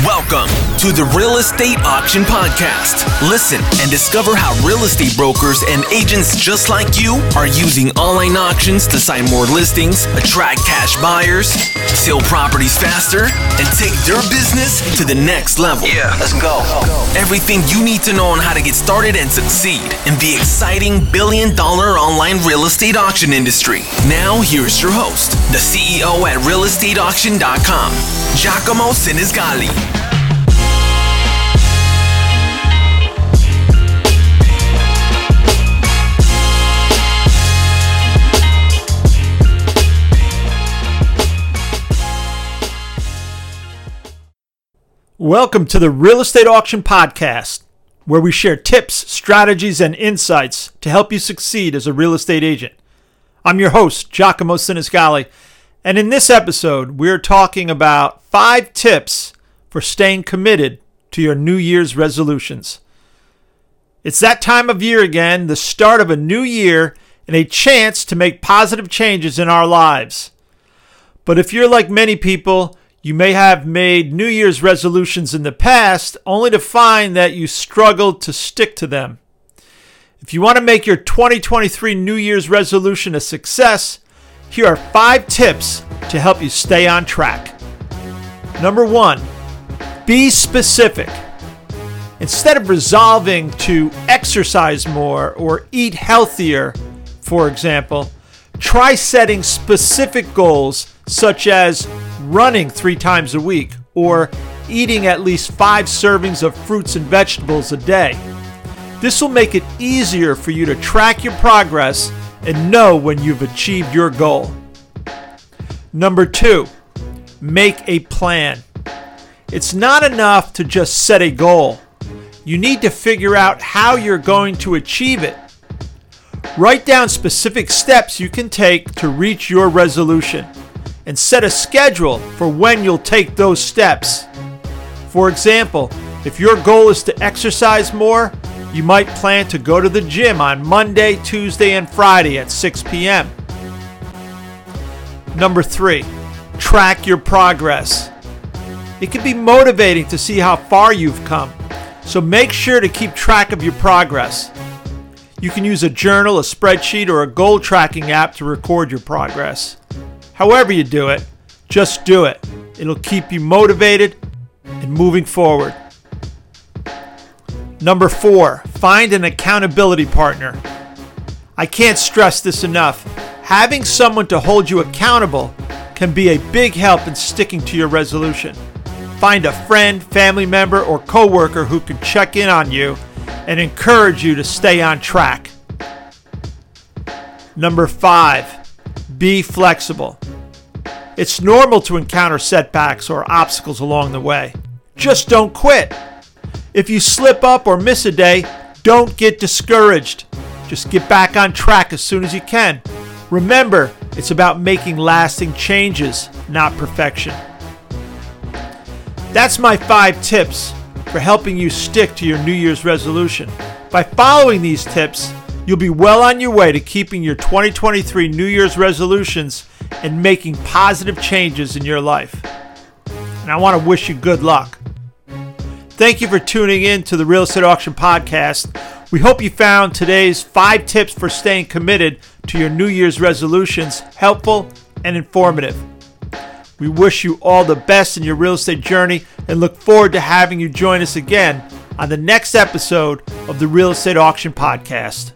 Welcome to the Real Estate Auction Podcast. Listen and discover how real estate brokers and agents just like you are using online auctions to sign more listings, attract cash buyers, sell properties faster, and take their business to the next level. Yeah, let's go. Everything you need to know on how to get started and succeed in the exciting billion dollar online real estate auction industry. Now, here's your host, the CEO at realestateauction.com, Giacomo Sinisgalli. Welcome to the Real Estate Auction Podcast, where we share tips, strategies, and insights to help you succeed as a real estate agent. I'm your host, Giacomo Sinisgalli, and in this episode, we're talking about five tips for staying committed to your New Year's resolutions. It's that time of year again, the start of a new year, and a chance to make positive changes in our lives. But if you're like many people, you may have made New Year's resolutions in the past only to find that you struggled to stick to them. If you want to make your 2023 New Year's resolution a success, here are five tips to help you stay on track. Number one, be specific. Instead of resolving to exercise more or eat healthier, for example, try setting specific goals such as running three times a week or eating at least five servings of fruits and vegetables a day. This will make it easier for you to track your progress and know when you've achieved your goal. Number two, make a plan. It's not enough to just set a goal. You need to figure out how you're going to achieve it. Write down specific steps you can take to reach your resolution and set a schedule for when you'll take those steps. For example, if your goal is to exercise more, you might plan to go to the gym on Monday, Tuesday, and Friday at 6 p.m. Number three, track your progress. It can be motivating to see how far you've come, so make sure to keep track of your progress. You can use a journal, a spreadsheet, or a goal tracking app to record your progress. However, you do it, just do it. It'll keep you motivated and moving forward. Number four, find an accountability partner. I can't stress this enough. Having someone to hold you accountable can be a big help in sticking to your resolution. Find a friend, family member, or coworker who can check in on you and encourage you to stay on track. Number five, be flexible. It's normal to encounter setbacks or obstacles along the way. Just don't quit. If you slip up or miss a day, don't get discouraged. Just get back on track as soon as you can. Remember, it's about making lasting changes, not perfection. That's my five tips for helping you stick to your New Year's resolution. By following these tips, you'll be well on your way to keeping your 2023 New Year's resolutions and making positive changes in your life. And I want to wish you good luck. Thank you for tuning in to the Real Estate Auction Podcast. We hope you found today's five tips for staying committed to your New Year's resolutions helpful and informative. We wish you all the best in your real estate journey and look forward to having you join us again on the next episode of the Real Estate Auction Podcast.